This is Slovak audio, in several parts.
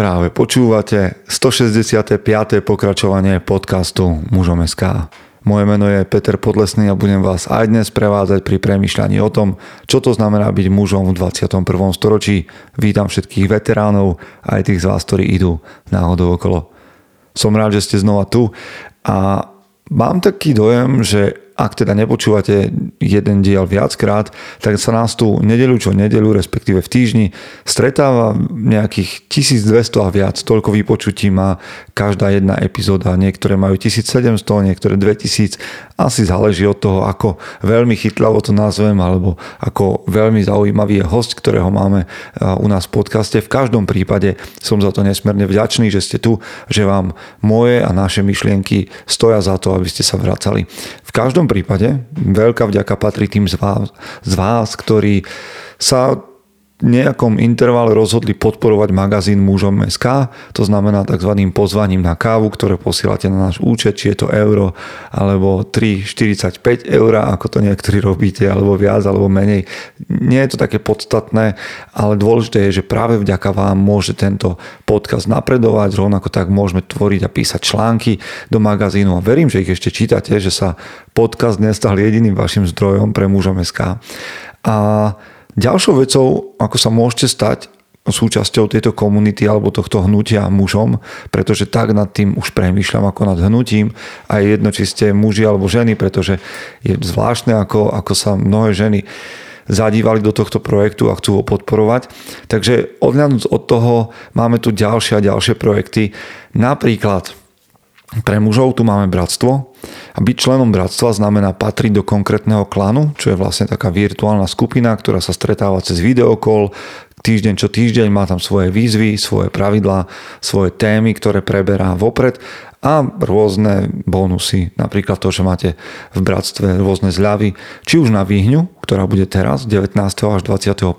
Práve počúvate 165. pokračovanie podcastu Mužom. Moje meno je Peter Podlesný a budem vás aj dnes prevádzať pri premyšľaní o tom, čo to znamená byť mužom v 21. storočí. Vítam všetkých veteránov aj tých z vás, ktorí idú náhodou okolo. Som rád, že ste znova tu a mám taký dojem, že ak teda nepočúvate jeden diel viackrát, tak sa nás tu nedelu čo nedelu, respektíve v týždni, stretáva nejakých 1200 a viac. Toľko vypočutí má každá jedna epizóda. Niektoré majú 1700, niektoré 2000. Asi záleží od toho, ako veľmi chytlavo to nazvem, alebo ako veľmi zaujímavý je host, ktorého máme u nás v podcaste. V každom prípade som za to nesmierne vďačný, že ste tu, že vám moje a naše myšlienky stoja za to, aby ste sa vracali. V každom prípade veľká vďaka patrí tým z vás, z vás ktorí sa nejakom intervale rozhodli podporovať magazín mužom SK, to znamená tzv. pozvaním na kávu, ktoré posielate na náš účet, či je to euro, alebo 3,45 eur, ako to niektorí robíte, alebo viac, alebo menej. Nie je to také podstatné, ale dôležité je, že práve vďaka vám môže tento podcast napredovať, rovnako tak môžeme tvoriť a písať články do magazínu a verím, že ich ešte čítate, že sa podcast nestal jediným vašim zdrojom pre mužom SK. A Ďalšou vecou, ako sa môžete stať súčasťou tejto komunity alebo tohto hnutia mužom, pretože tak nad tým už premýšľam ako nad hnutím a je jedno, či ste muži alebo ženy, pretože je zvláštne, ako, ako sa mnohé ženy zadívali do tohto projektu a chcú ho podporovať. Takže odhľadnúť od toho máme tu ďalšie a ďalšie projekty. Napríklad pre mužov tu máme bratstvo a byť členom bratstva znamená patriť do konkrétneho klanu, čo je vlastne taká virtuálna skupina, ktorá sa stretáva cez videokol, týždeň čo týždeň má tam svoje výzvy, svoje pravidlá, svoje témy, ktoré preberá vopred a rôzne bonusy, napríklad to, že máte v bratstve rôzne zľavy, či už na výhňu, ktorá bude teraz 19. až 21.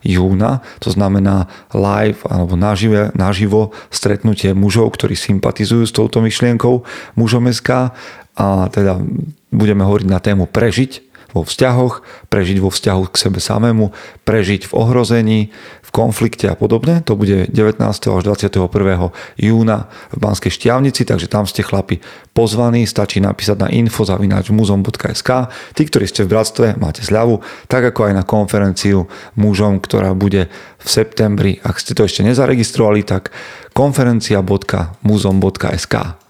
júna, to znamená live alebo nažive, naživo stretnutie mužov, ktorí sympatizujú s touto myšlienkou mužom SK a teda budeme hovoriť na tému prežiť vo vzťahoch, prežiť vo vzťahu k sebe samému, prežiť v ohrození, v konflikte a podobne. To bude 19. až 21. júna v Banskej Štiavnici, takže tam ste chlapi pozvaní, stačí napísať na info.muzom.sk. Tí, ktorí ste v bratstve, máte zľavu, tak ako aj na konferenciu mužom, ktorá bude v septembri. Ak ste to ešte nezaregistrovali, tak konferencia.muzom.sk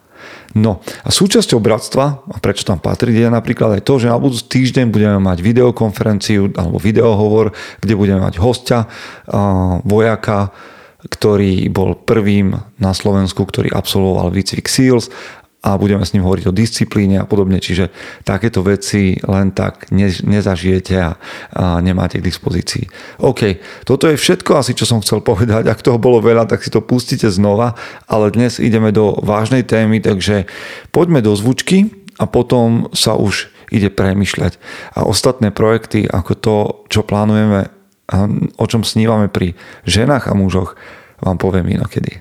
No a súčasťou bratstva, a prečo tam patrí, je napríklad aj to, že na budúci týždeň budeme mať videokonferenciu alebo videohovor, kde budeme mať hostia, vojaka, ktorý bol prvým na Slovensku, ktorý absolvoval výcvik SEALS a budeme s ním hovoriť o disciplíne a podobne. Čiže takéto veci len tak nezažijete a, nemáte k dispozícii. OK, toto je všetko asi, čo som chcel povedať. Ak toho bolo veľa, tak si to pustíte znova, ale dnes ideme do vážnej témy, takže poďme do zvučky a potom sa už ide premyšľať. A ostatné projekty, ako to, čo plánujeme a o čom snívame pri ženách a mužoch, vám poviem inokedy.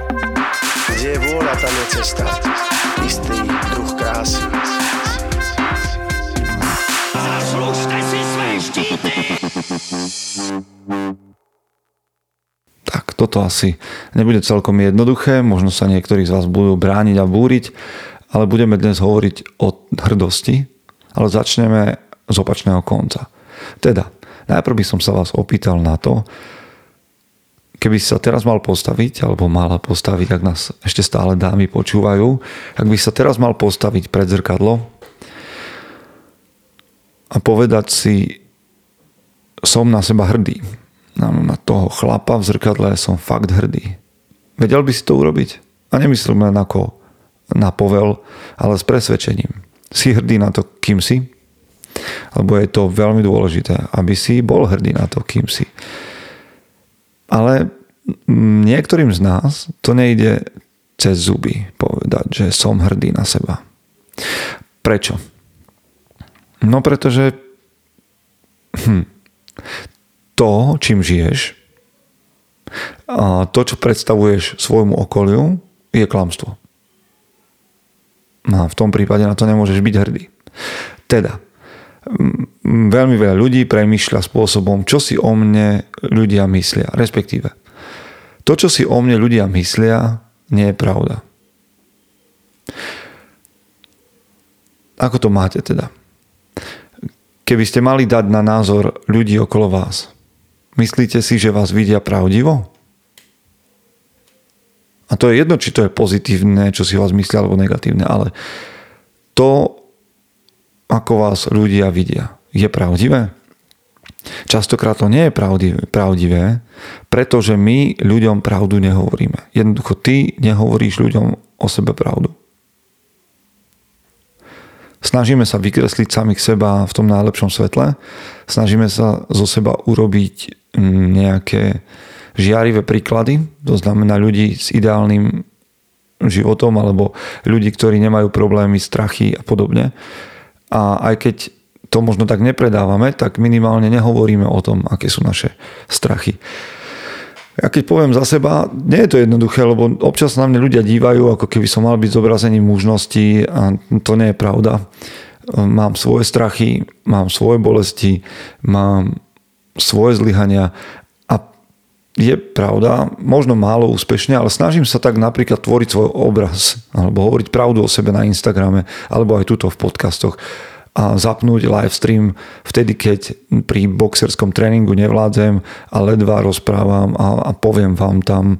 Kde je vôľa, tam je cesta. Istý druh krásy. Zaslužte si své štíty! Tak, toto asi nebude celkom jednoduché, možno sa niektorí z vás budú brániť a búriť, ale budeme dnes hovoriť o hrdosti, ale začneme z opačného konca. Teda, najprv by som sa vás opýtal na to, keby sa teraz mal postaviť, alebo mala postaviť, ak nás ešte stále dámy počúvajú, ak by sa teraz mal postaviť pred zrkadlo a povedať si, som na seba hrdý. Na, toho chlapa v zrkadle som fakt hrdý. Vedel by si to urobiť? A nemyslím len ako na povel, ale s presvedčením. Si hrdý na to, kým si? Lebo je to veľmi dôležité, aby si bol hrdý na to, kým si. Ale niektorým z nás to nejde cez zuby povedať, že som hrdý na seba. Prečo? No pretože hm, to, čím žiješ, a to, čo predstavuješ svojmu okoliu, je klamstvo. A v tom prípade na to nemôžeš byť hrdý. Teda, veľmi veľa ľudí premýšľa spôsobom, čo si o mne ľudia myslia. Respektíve, to, čo si o mne ľudia myslia, nie je pravda. Ako to máte teda? Keby ste mali dať na názor ľudí okolo vás, myslíte si, že vás vidia pravdivo? A to je jedno, či to je pozitívne, čo si vás myslia, alebo negatívne, ale to, ako vás ľudia vidia, je pravdivé? Častokrát to nie je pravdivé, pretože my ľuďom pravdu nehovoríme. Jednoducho ty nehovoríš ľuďom o sebe pravdu. Snažíme sa vykresliť samých seba v tom najlepšom svetle. Snažíme sa zo seba urobiť mm, nejaké žiarivé príklady, to znamená ľudí s ideálnym životom alebo ľudí, ktorí nemajú problémy, strachy a podobne. A aj keď to možno tak nepredávame, tak minimálne nehovoríme o tom, aké sú naše strachy. Ja keď poviem za seba, nie je to jednoduché, lebo občas na mňa ľudia dívajú, ako keby som mal byť zobrazením mužnosti a to nie je pravda. Mám svoje strachy, mám svoje bolesti, mám svoje zlyhania je pravda, možno málo úspešne, ale snažím sa tak napríklad tvoriť svoj obraz alebo hovoriť pravdu o sebe na Instagrame alebo aj tuto v podcastoch a zapnúť live stream vtedy, keď pri boxerskom tréningu nevládzem a ledva rozprávam a, a poviem vám tam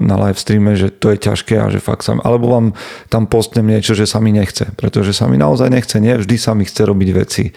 na live streame, že to je ťažké a že fakt sa... Alebo vám tam postnem niečo, že sa mi nechce. Pretože sa mi naozaj nechce. Nie vždy sa mi chce robiť veci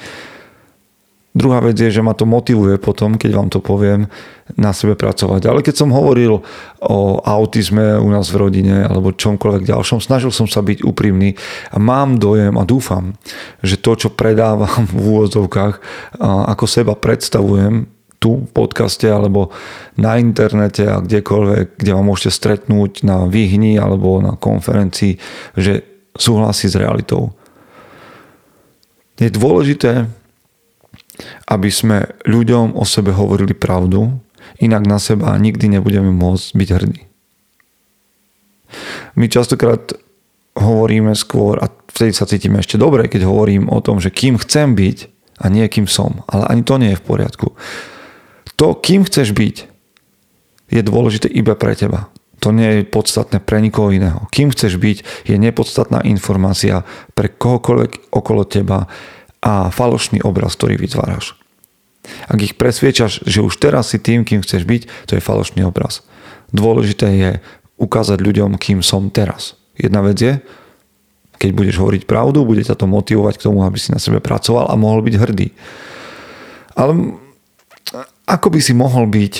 Druhá vec je, že ma to motivuje potom, keď vám to poviem, na sebe pracovať. Ale keď som hovoril o autizme u nás v rodine alebo čomkoľvek ďalšom, snažil som sa byť úprimný a mám dojem a dúfam, že to, čo predávam v úvodzovkách, ako seba predstavujem tu v podcaste alebo na internete a kdekoľvek, kde vám môžete stretnúť na výhni alebo na konferencii, že súhlasí s realitou. Je dôležité aby sme ľuďom o sebe hovorili pravdu, inak na seba nikdy nebudeme môcť byť hrdí. My častokrát hovoríme skôr, a vtedy sa cítime ešte dobre, keď hovorím o tom, že kým chcem byť a nie kým som. Ale ani to nie je v poriadku. To, kým chceš byť, je dôležité iba pre teba. To nie je podstatné pre nikoho iného. Kým chceš byť, je nepodstatná informácia pre kohokoľvek okolo teba, a falošný obraz, ktorý vytváraš. Ak ich presviečaš, že už teraz si tým, kým chceš byť, to je falošný obraz. Dôležité je ukázať ľuďom, kým som teraz. Jedna vec je, keď budeš hovoriť pravdu, bude ťa to motivovať k tomu, aby si na sebe pracoval a mohol byť hrdý. Ale ako by si mohol byť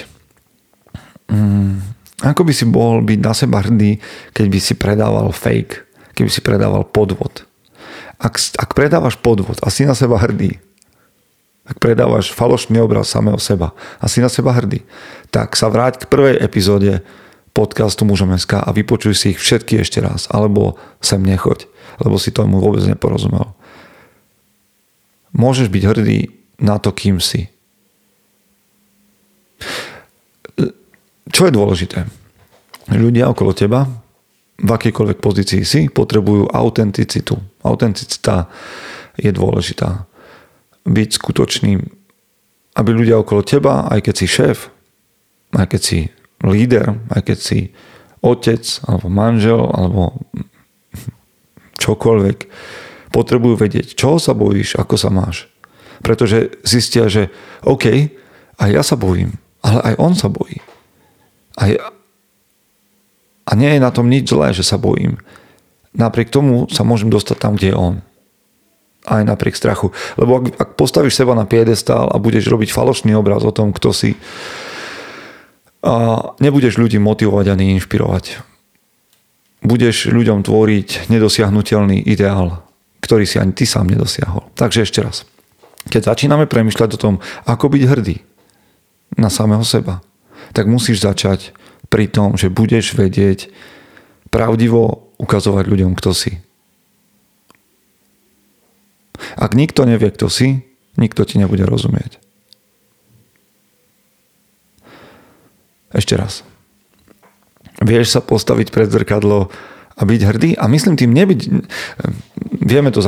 hmm, ako by si mohol byť na seba hrdý, keď by si predával fake, keby si predával podvod. Ak, ak predávaš podvod a si na seba hrdý, ak predávaš falošný obraz samého seba a si na seba hrdý, tak sa vráť k prvej epizóde podcastu Mužom.sk a vypočuj si ich všetky ešte raz, alebo sem nechoď, lebo si tomu vôbec neporozumel. Môžeš byť hrdý na to, kým si. Čo je dôležité? Ľudia okolo teba v akejkoľvek pozícii si, potrebujú autenticitu. Autenticita je dôležitá. Byť skutočným, aby ľudia okolo teba, aj keď si šéf, aj keď si líder, aj keď si otec, alebo manžel, alebo čokoľvek, potrebujú vedieť, čo sa bojíš, ako sa máš. Pretože zistia, že OK, aj ja sa bojím, ale aj on sa bojí. Aj, a nie je na tom nič zlé, že sa bojím. Napriek tomu sa môžem dostať tam, kde je on. Aj napriek strachu. Lebo ak, ak postavíš seba na piedestál a budeš robiť falošný obraz o tom, kto si, a nebudeš ľudí motivovať ani inšpirovať. Budeš ľuďom tvoriť nedosiahnutelný ideál, ktorý si ani ty sám nedosiahol. Takže ešte raz. Keď začíname premyšľať o tom, ako byť hrdý na samého seba, tak musíš začať pri tom, že budeš vedieť pravdivo ukazovať ľuďom, kto si. Ak nikto nevie, kto si, nikto ti nebude rozumieť. Ešte raz. Vieš sa postaviť pred zrkadlo a byť hrdý a myslím tým nebyť, vieme to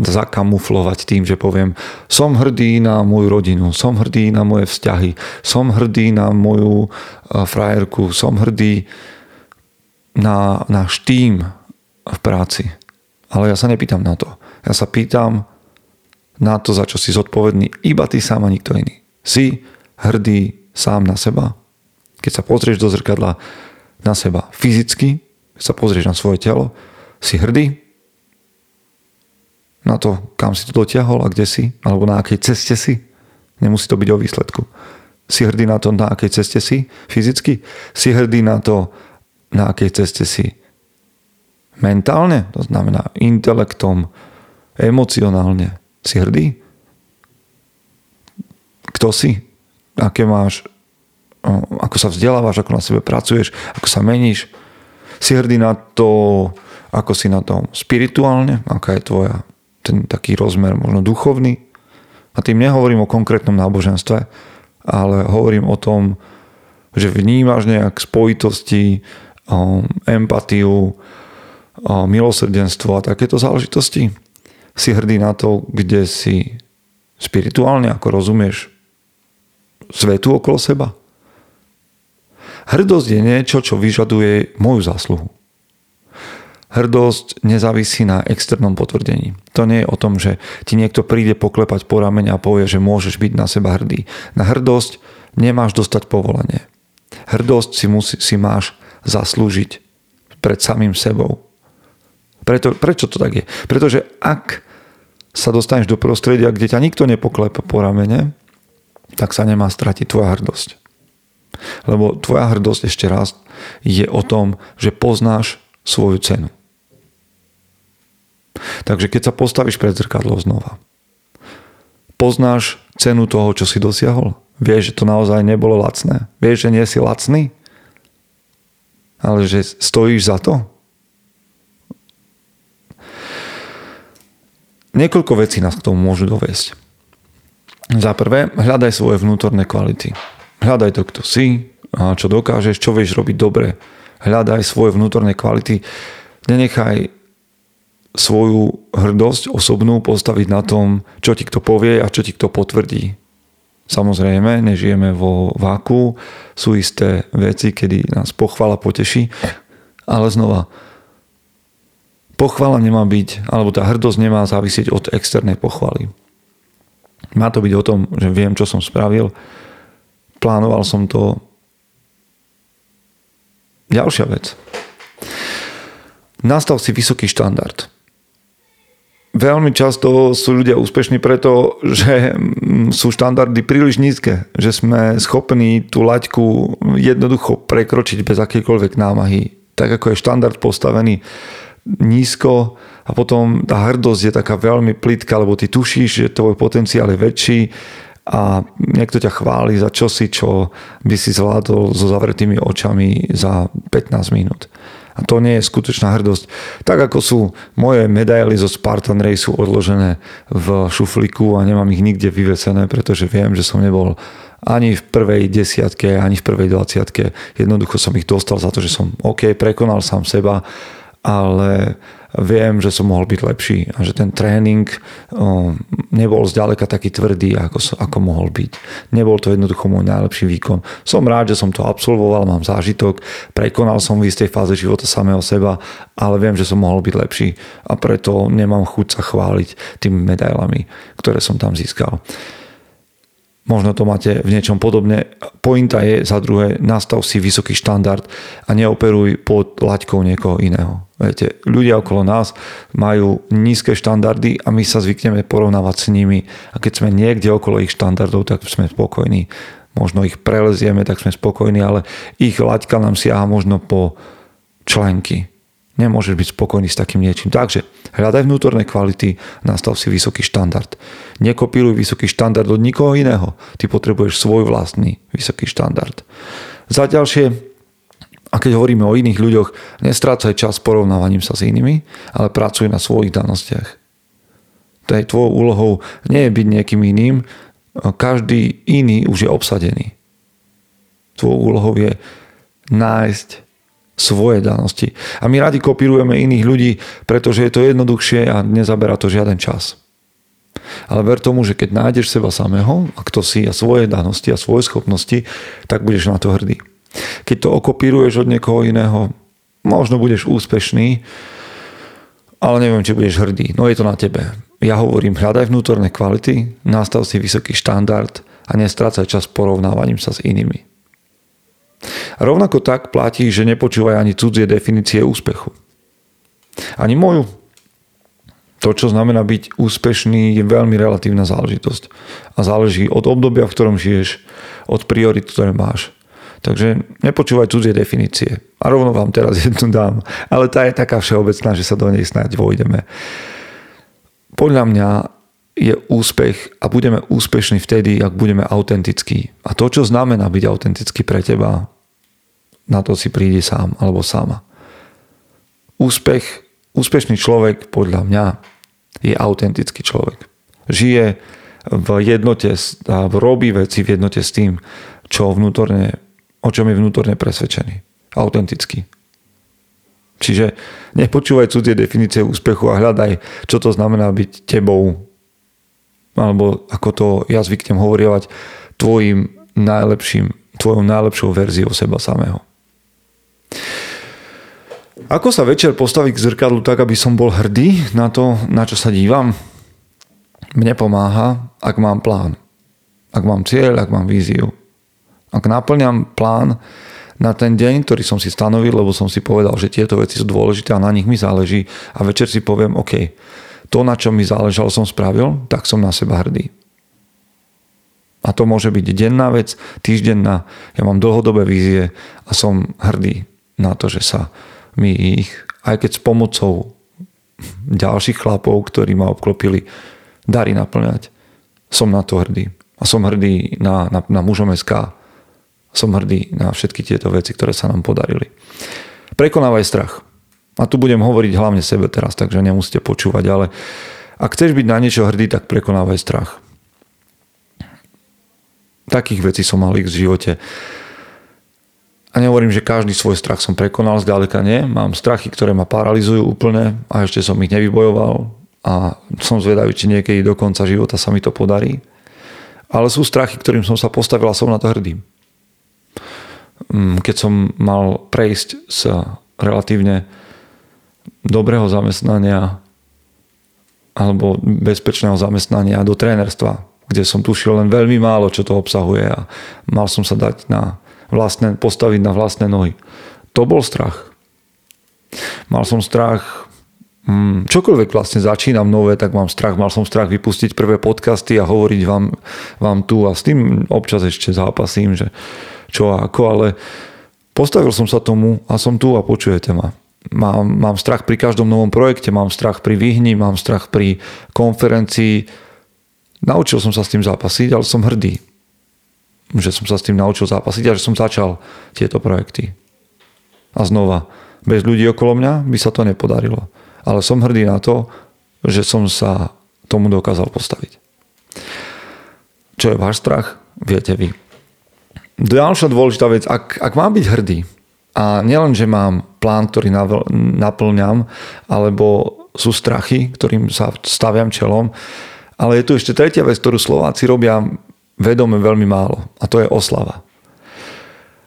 zakamuflovať tým, že poviem som hrdý na moju rodinu, som hrdý na moje vzťahy, som hrdý na moju frajerku, som hrdý na náš tým v práci. Ale ja sa nepýtam na to. Ja sa pýtam na to, za čo si zodpovedný iba ty sám a nikto iný. Si hrdý sám na seba? Keď sa pozrieš do zrkadla na seba fyzicky, keď sa pozrieš na svoje telo, si hrdý na to, kam si to dotiahol a kde si, alebo na akej ceste si. Nemusí to byť o výsledku. Si hrdý na to, na akej ceste si fyzicky. Si hrdý na to, na akej ceste si mentálne, to znamená intelektom, emocionálne. Si hrdý? Kto si? Aké máš, ako sa vzdelávaš, ako na sebe pracuješ, ako sa meníš? Si hrdý na to, ako si na tom spirituálne, aká je tvoja ten taký rozmer možno duchovný. A tým nehovorím o konkrétnom náboženstve, ale hovorím o tom, že vnímaš nejak spojitosti, empatiu, milosrdenstvo a takéto záležitosti. Si hrdý na to, kde si spirituálne, ako rozumieš svetu okolo seba. Hrdosť je niečo, čo vyžaduje moju zásluhu. Hrdosť nezávisí na externom potvrdení. To nie je o tom, že ti niekto príde poklepať po ramene a povie, že môžeš byť na seba hrdý. Na hrdosť nemáš dostať povolenie. Hrdosť si, musí, si máš zaslúžiť pred samým sebou. Preto, prečo to tak je? Pretože ak sa dostaneš do prostredia, kde ťa nikto nepoklepa po ramene, tak sa nemá stratiť tvoja hrdosť. Lebo tvoja hrdosť ešte raz je o tom, že poznáš svoju cenu. Takže keď sa postavíš pred zrkadlo znova, poznáš cenu toho, čo si dosiahol? Vieš, že to naozaj nebolo lacné? Vieš, že nie si lacný? ale že stojíš za to? Niekoľko vecí nás k tomu môžu dovesť. Za prvé, hľadaj svoje vnútorné kvality. Hľadaj to, kto si, čo dokážeš, čo vieš robiť dobre. Hľadaj svoje vnútorné kvality. Nenechaj svoju hrdosť osobnú postaviť na tom, čo ti kto povie a čo ti kto potvrdí. Samozrejme, nežijeme vo váku, sú isté veci, kedy nás pochvala poteší, ale znova, pochvala nemá byť, alebo tá hrdosť nemá závisieť od externej pochvaly. Má to byť o tom, že viem, čo som spravil, plánoval som to. Ďalšia vec. Nastav si vysoký štandard veľmi často sú ľudia úspešní preto, že sú štandardy príliš nízke, že sme schopní tú laťku jednoducho prekročiť bez akýkoľvek námahy. Tak ako je štandard postavený nízko a potom tá hrdosť je taká veľmi plitka, lebo ty tušíš, že tvoj potenciál je väčší a niekto ťa chváli za čosi, čo by si zvládol so zavretými očami za 15 minút. A to nie je skutočná hrdosť. Tak ako sú moje medaily zo Spartan Race odložené v šufliku a nemám ich nikde vyvesené, pretože viem, že som nebol ani v prvej desiatke, ani v prvej dvaciatke. Jednoducho som ich dostal za to, že som OK, prekonal sám seba, ale viem, že som mohol byť lepší a že ten tréning nebol zďaleka taký tvrdý, ako, ako mohol byť. Nebol to jednoducho môj najlepší výkon. Som rád, že som to absolvoval, mám zážitok, prekonal som v istej fáze života samého seba, ale viem, že som mohol byť lepší a preto nemám chuť sa chváliť tými medailami, ktoré som tam získal. Možno to máte v niečom podobne. Pointa je za druhé, nastav si vysoký štandard a neoperuj pod laťkou niekoho iného. Viete, ľudia okolo nás majú nízke štandardy a my sa zvykneme porovnávať s nimi a keď sme niekde okolo ich štandardov, tak sme spokojní. Možno ich prelezieme, tak sme spokojní, ale ich laťka nám siaha možno po členky. Nemôžeš byť spokojný s takým niečím. Takže hľadaj vnútorné kvality, nastav si vysoký štandard. Nekopíruj vysoký štandard od nikoho iného. Ty potrebuješ svoj vlastný vysoký štandard. Za ďalšie, A keď hovoríme o iných ľuďoch, nestrácaj čas porovnávaním sa s inými, ale pracuj na svojich danostiach. To je tvojou úlohou nie je byť niekým iným, každý iný už je obsadený. Tvojou úlohou je nájsť svoje danosti. A my radi kopírujeme iných ľudí, pretože je to jednoduchšie a nezaberá to žiaden čas. Ale ver tomu, že keď nájdeš seba samého a kto si a svoje danosti a svoje schopnosti, tak budeš na to hrdý. Keď to okopíruješ od niekoho iného, možno budeš úspešný, ale neviem, či budeš hrdý. No je to na tebe. Ja hovorím, hľadaj vnútorné kvality, nastav si vysoký štandard a nestrácaj čas porovnávaním sa s inými. Rovnako tak platí, že nepočúvaj ani cudzie definície úspechu. Ani moju. To, čo znamená byť úspešný, je veľmi relatívna záležitosť. A záleží od obdobia, v ktorom žiješ, od priorit, ktoré máš. Takže nepočúvaj cudzie definície. A rovno vám teraz jednu dám. Ale tá je taká všeobecná, že sa do nej snáď vojdeme. Podľa mňa je úspech a budeme úspešní vtedy, ak budeme autentickí. A to, čo znamená byť autentický pre teba, na to si príde sám alebo sama. Úspech, úspešný človek podľa mňa je autentický človek. Žije v jednote a robí veci v jednote s tým, čo vnútorne o čom je vnútorne presvedčený. Autenticky. Čiže nepočúvaj cudzie definície úspechu a hľadaj, čo to znamená byť tebou, alebo ako to ja zvyknem hovorievať, tvojim najlepším, tvojou najlepšou verziou seba samého. Ako sa večer postaviť k zrkadlu tak, aby som bol hrdý na to, na čo sa dívam? Mne pomáha, ak mám plán. Ak mám cieľ, ak mám víziu. Ak naplňam plán na ten deň, ktorý som si stanovil, lebo som si povedal, že tieto veci sú dôležité a na nich mi záleží a večer si poviem, OK, to, na čo mi záležalo, som spravil, tak som na seba hrdý. A to môže byť denná vec, týždenná. Ja mám dlhodobé vízie a som hrdý na to, že sa mi ich, aj keď s pomocou ďalších chlapov, ktorí ma obklopili, darí naplňať. Som na to hrdý. A som hrdý na, na, na mužom SK, som hrdý na všetky tieto veci, ktoré sa nám podarili. Prekonávaj strach. A tu budem hovoriť hlavne sebe teraz, takže nemusíte počúvať, ale ak chceš byť na niečo hrdý, tak prekonávaj strach. Takých vecí som mal ich v živote. A nehovorím, že každý svoj strach som prekonal, zďaleka nie. Mám strachy, ktoré ma paralizujú úplne a ešte som ich nevybojoval a som zvedavý, či niekedy do konca života sa mi to podarí. Ale sú strachy, ktorým som sa postavil a som na to hrdý. Mm, keď som mal prejsť z relatívne dobrého zamestnania alebo bezpečného zamestnania do trénerstva, kde som tušil len veľmi málo, čo to obsahuje a mal som sa dať na vlastné, postaviť na vlastné nohy. To bol strach. Mal som strach mm, čokoľvek vlastne začínam nové, tak mám strach. Mal som strach vypustiť prvé podcasty a hovoriť vám, vám tu a s tým občas ešte zápasím, že čo a ako, ale postavil som sa tomu a som tu a počujete ma. Mám, mám strach pri každom novom projekte, mám strach pri vyhni, mám strach pri konferencii. Naučil som sa s tým zápasiť, ale som hrdý, že som sa s tým naučil zápasiť a že som začal tieto projekty. A znova, bez ľudí okolo mňa by sa to nepodarilo. Ale som hrdý na to, že som sa tomu dokázal postaviť. Čo je váš strach? Viete vy. Ďalšia dôležitá vec, ak, ak mám byť hrdý a nielen, že mám plán, ktorý naplňam, alebo sú strachy, ktorým sa staviam čelom, ale je tu ešte tretia vec, ktorú Slováci robia vedome veľmi málo a to je oslava.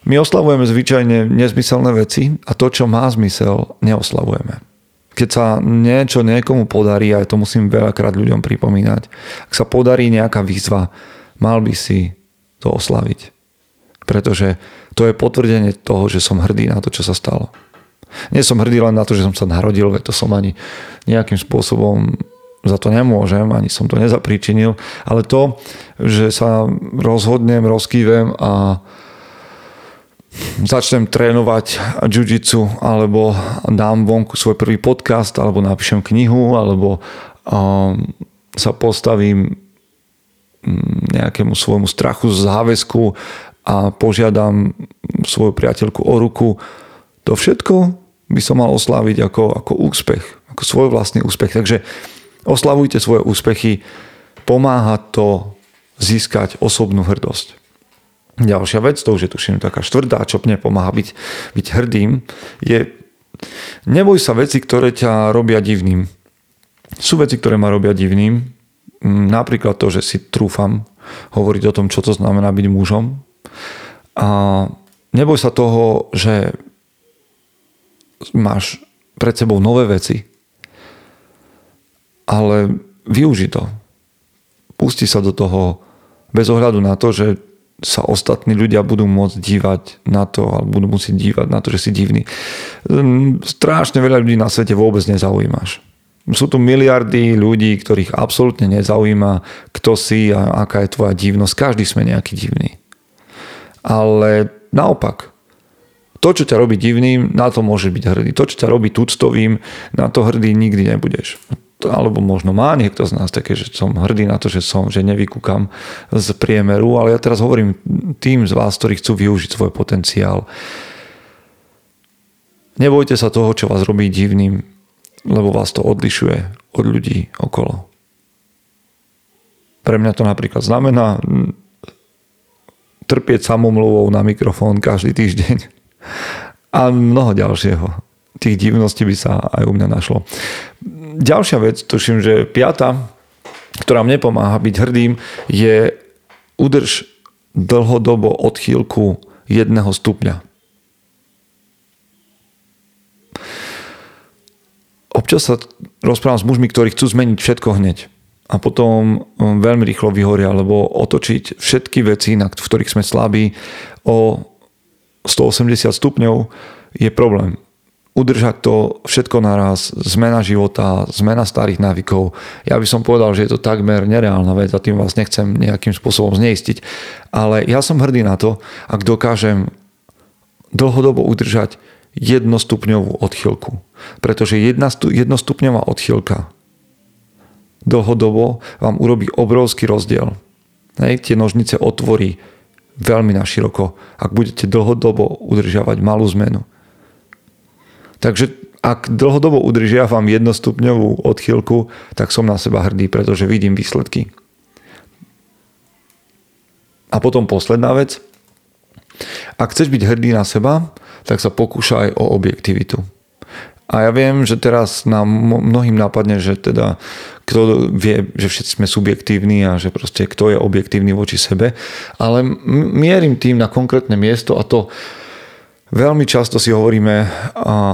My oslavujeme zvyčajne nezmyselné veci a to, čo má zmysel, neoslavujeme. Keď sa niečo niekomu podarí, a to musím veľakrát ľuďom pripomínať, ak sa podarí nejaká výzva, mal by si to oslaviť pretože to je potvrdenie toho, že som hrdý na to, čo sa stalo. Nie som hrdý len na to, že som sa narodil, veď to som ani nejakým spôsobom za to nemôžem, ani som to nezapríčinil, ale to, že sa rozhodnem, rozkývem a začnem trénovať jiu-jitsu, alebo dám vonku svoj prvý podcast, alebo napíšem knihu, alebo um, sa postavím mm, nejakému svojmu strachu z záväzku a požiadam svoju priateľku o ruku To všetko by som mal osláviť ako, ako úspech, ako svoj vlastný úspech. Takže oslavujte svoje úspechy, pomáha to získať osobnú hrdosť. Ďalšia vec, to už je tuším taká štvrtá, čo mne pomáha byť, byť hrdým, je neboj sa veci, ktoré ťa robia divným. Sú veci, ktoré ma robia divným, mm, napríklad to, že si trúfam hovoriť o tom, čo to znamená byť mužom. A neboj sa toho, že máš pred sebou nové veci, ale využi to. Pusti sa do toho bez ohľadu na to, že sa ostatní ľudia budú môcť dívať na to, alebo budú musieť dívať na to, že si divný. Hm, strašne veľa ľudí na svete vôbec nezaujímaš. Sú tu miliardy ľudí, ktorých absolútne nezaujíma, kto si a aká je tvoja divnosť. Každý sme nejaký divný. Ale naopak, to, čo ťa robí divným, na to môže byť hrdý. To, čo ťa robí tuctovým, na to hrdý nikdy nebudeš alebo možno má niekto z nás také, že som hrdý na to, že som, že nevykúkam z priemeru, ale ja teraz hovorím tým z vás, ktorí chcú využiť svoj potenciál. Nebojte sa toho, čo vás robí divným, lebo vás to odlišuje od ľudí okolo. Pre mňa to napríklad znamená trpieť samomluvou na mikrofón každý týždeň a mnoho ďalšieho. Tých divností by sa aj u mňa našlo ďalšia vec, tuším, že piata, ktorá mne pomáha byť hrdým, je udrž dlhodobo odchýlku jedného stupňa. Občas sa rozprávam s mužmi, ktorí chcú zmeniť všetko hneď a potom um, veľmi rýchlo vyhoria, lebo otočiť všetky veci, v ktorých sme slabí, o 180 stupňov je problém udržať to všetko naraz, zmena života, zmena starých návykov. Ja by som povedal, že je to takmer nereálna vec a tým vás nechcem nejakým spôsobom zneistiť. Ale ja som hrdý na to, ak dokážem dlhodobo udržať jednostupňovú odchylku. Pretože jedna jednostupňová odchylka dlhodobo vám urobí obrovský rozdiel. Hej, tie nožnice otvorí veľmi naširoko, ak budete dlhodobo udržiavať malú zmenu. Takže ak dlhodobo udržiavam jednostupňovú odchýlku, tak som na seba hrdý, pretože vidím výsledky. A potom posledná vec. Ak chceš byť hrdý na seba, tak sa pokúšaj o objektivitu. A ja viem, že teraz nám mnohým nápadne, že teda kto vie, že všetci sme subjektívni a že proste kto je objektívny voči sebe, ale mierim tým na konkrétne miesto a to Veľmi často si hovoríme,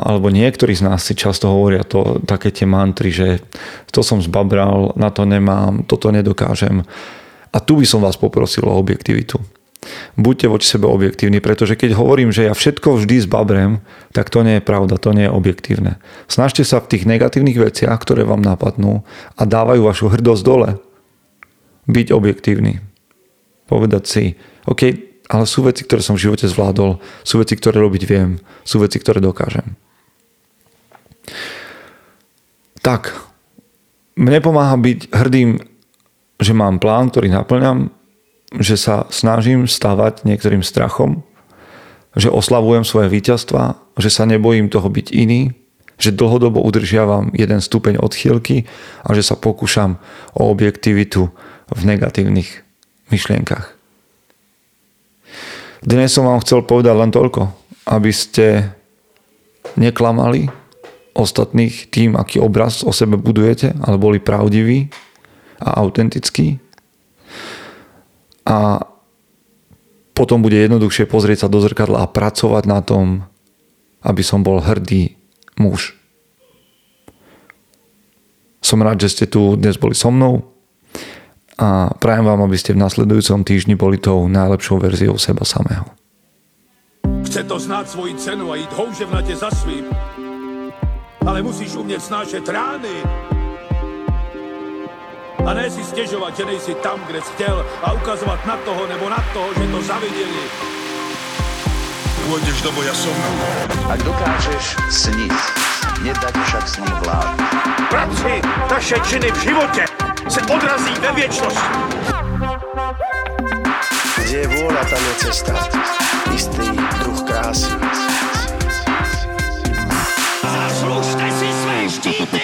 alebo niektorí z nás si často hovoria to, také tie mantry, že to som zbabral, na to nemám, toto nedokážem. A tu by som vás poprosil o objektivitu. Buďte voči sebe objektívni, pretože keď hovorím, že ja všetko vždy zbabrem, tak to nie je pravda, to nie je objektívne. Snažte sa v tých negatívnych veciach, ktoré vám napadnú a dávajú vašu hrdosť dole, byť objektívny. Povedať si, OK, ale sú veci, ktoré som v živote zvládol, sú veci, ktoré robiť viem, sú veci, ktoré dokážem. Tak, mne pomáha byť hrdým, že mám plán, ktorý naplňam, že sa snažím stávať niektorým strachom, že oslavujem svoje víťazstva, že sa nebojím toho byť iný, že dlhodobo udržiavam jeden stupeň odchýlky a že sa pokúšam o objektivitu v negatívnych myšlienkach. Dnes som vám chcel povedať len toľko, aby ste neklamali ostatných tým, aký obraz o sebe budujete, ale boli pravdiví a autentickí. A potom bude jednoduchšie pozrieť sa do zrkadla a pracovať na tom, aby som bol hrdý muž. Som rád, že ste tu dnes boli so mnou a prajem vám, aby ste v nasledujúcom týždni boli tou najlepšou verziou seba samého. Chce to znáť svoji cenu a ísť houževnate za svým, ale musíš umieť snášať rány a ne si stiežovať, že nejsi tam, kde si chcel a ukazovať na toho nebo na toho, že to zavideli. Pôjdeš do boja som. Ak dokážeš sniť, nedať však sním vlád. Práci, taše činy v živote se odrazí ve viečnosť. Kde je vôľa, tam je cesta. Istý druh krásy. Zaslužte si své štíty!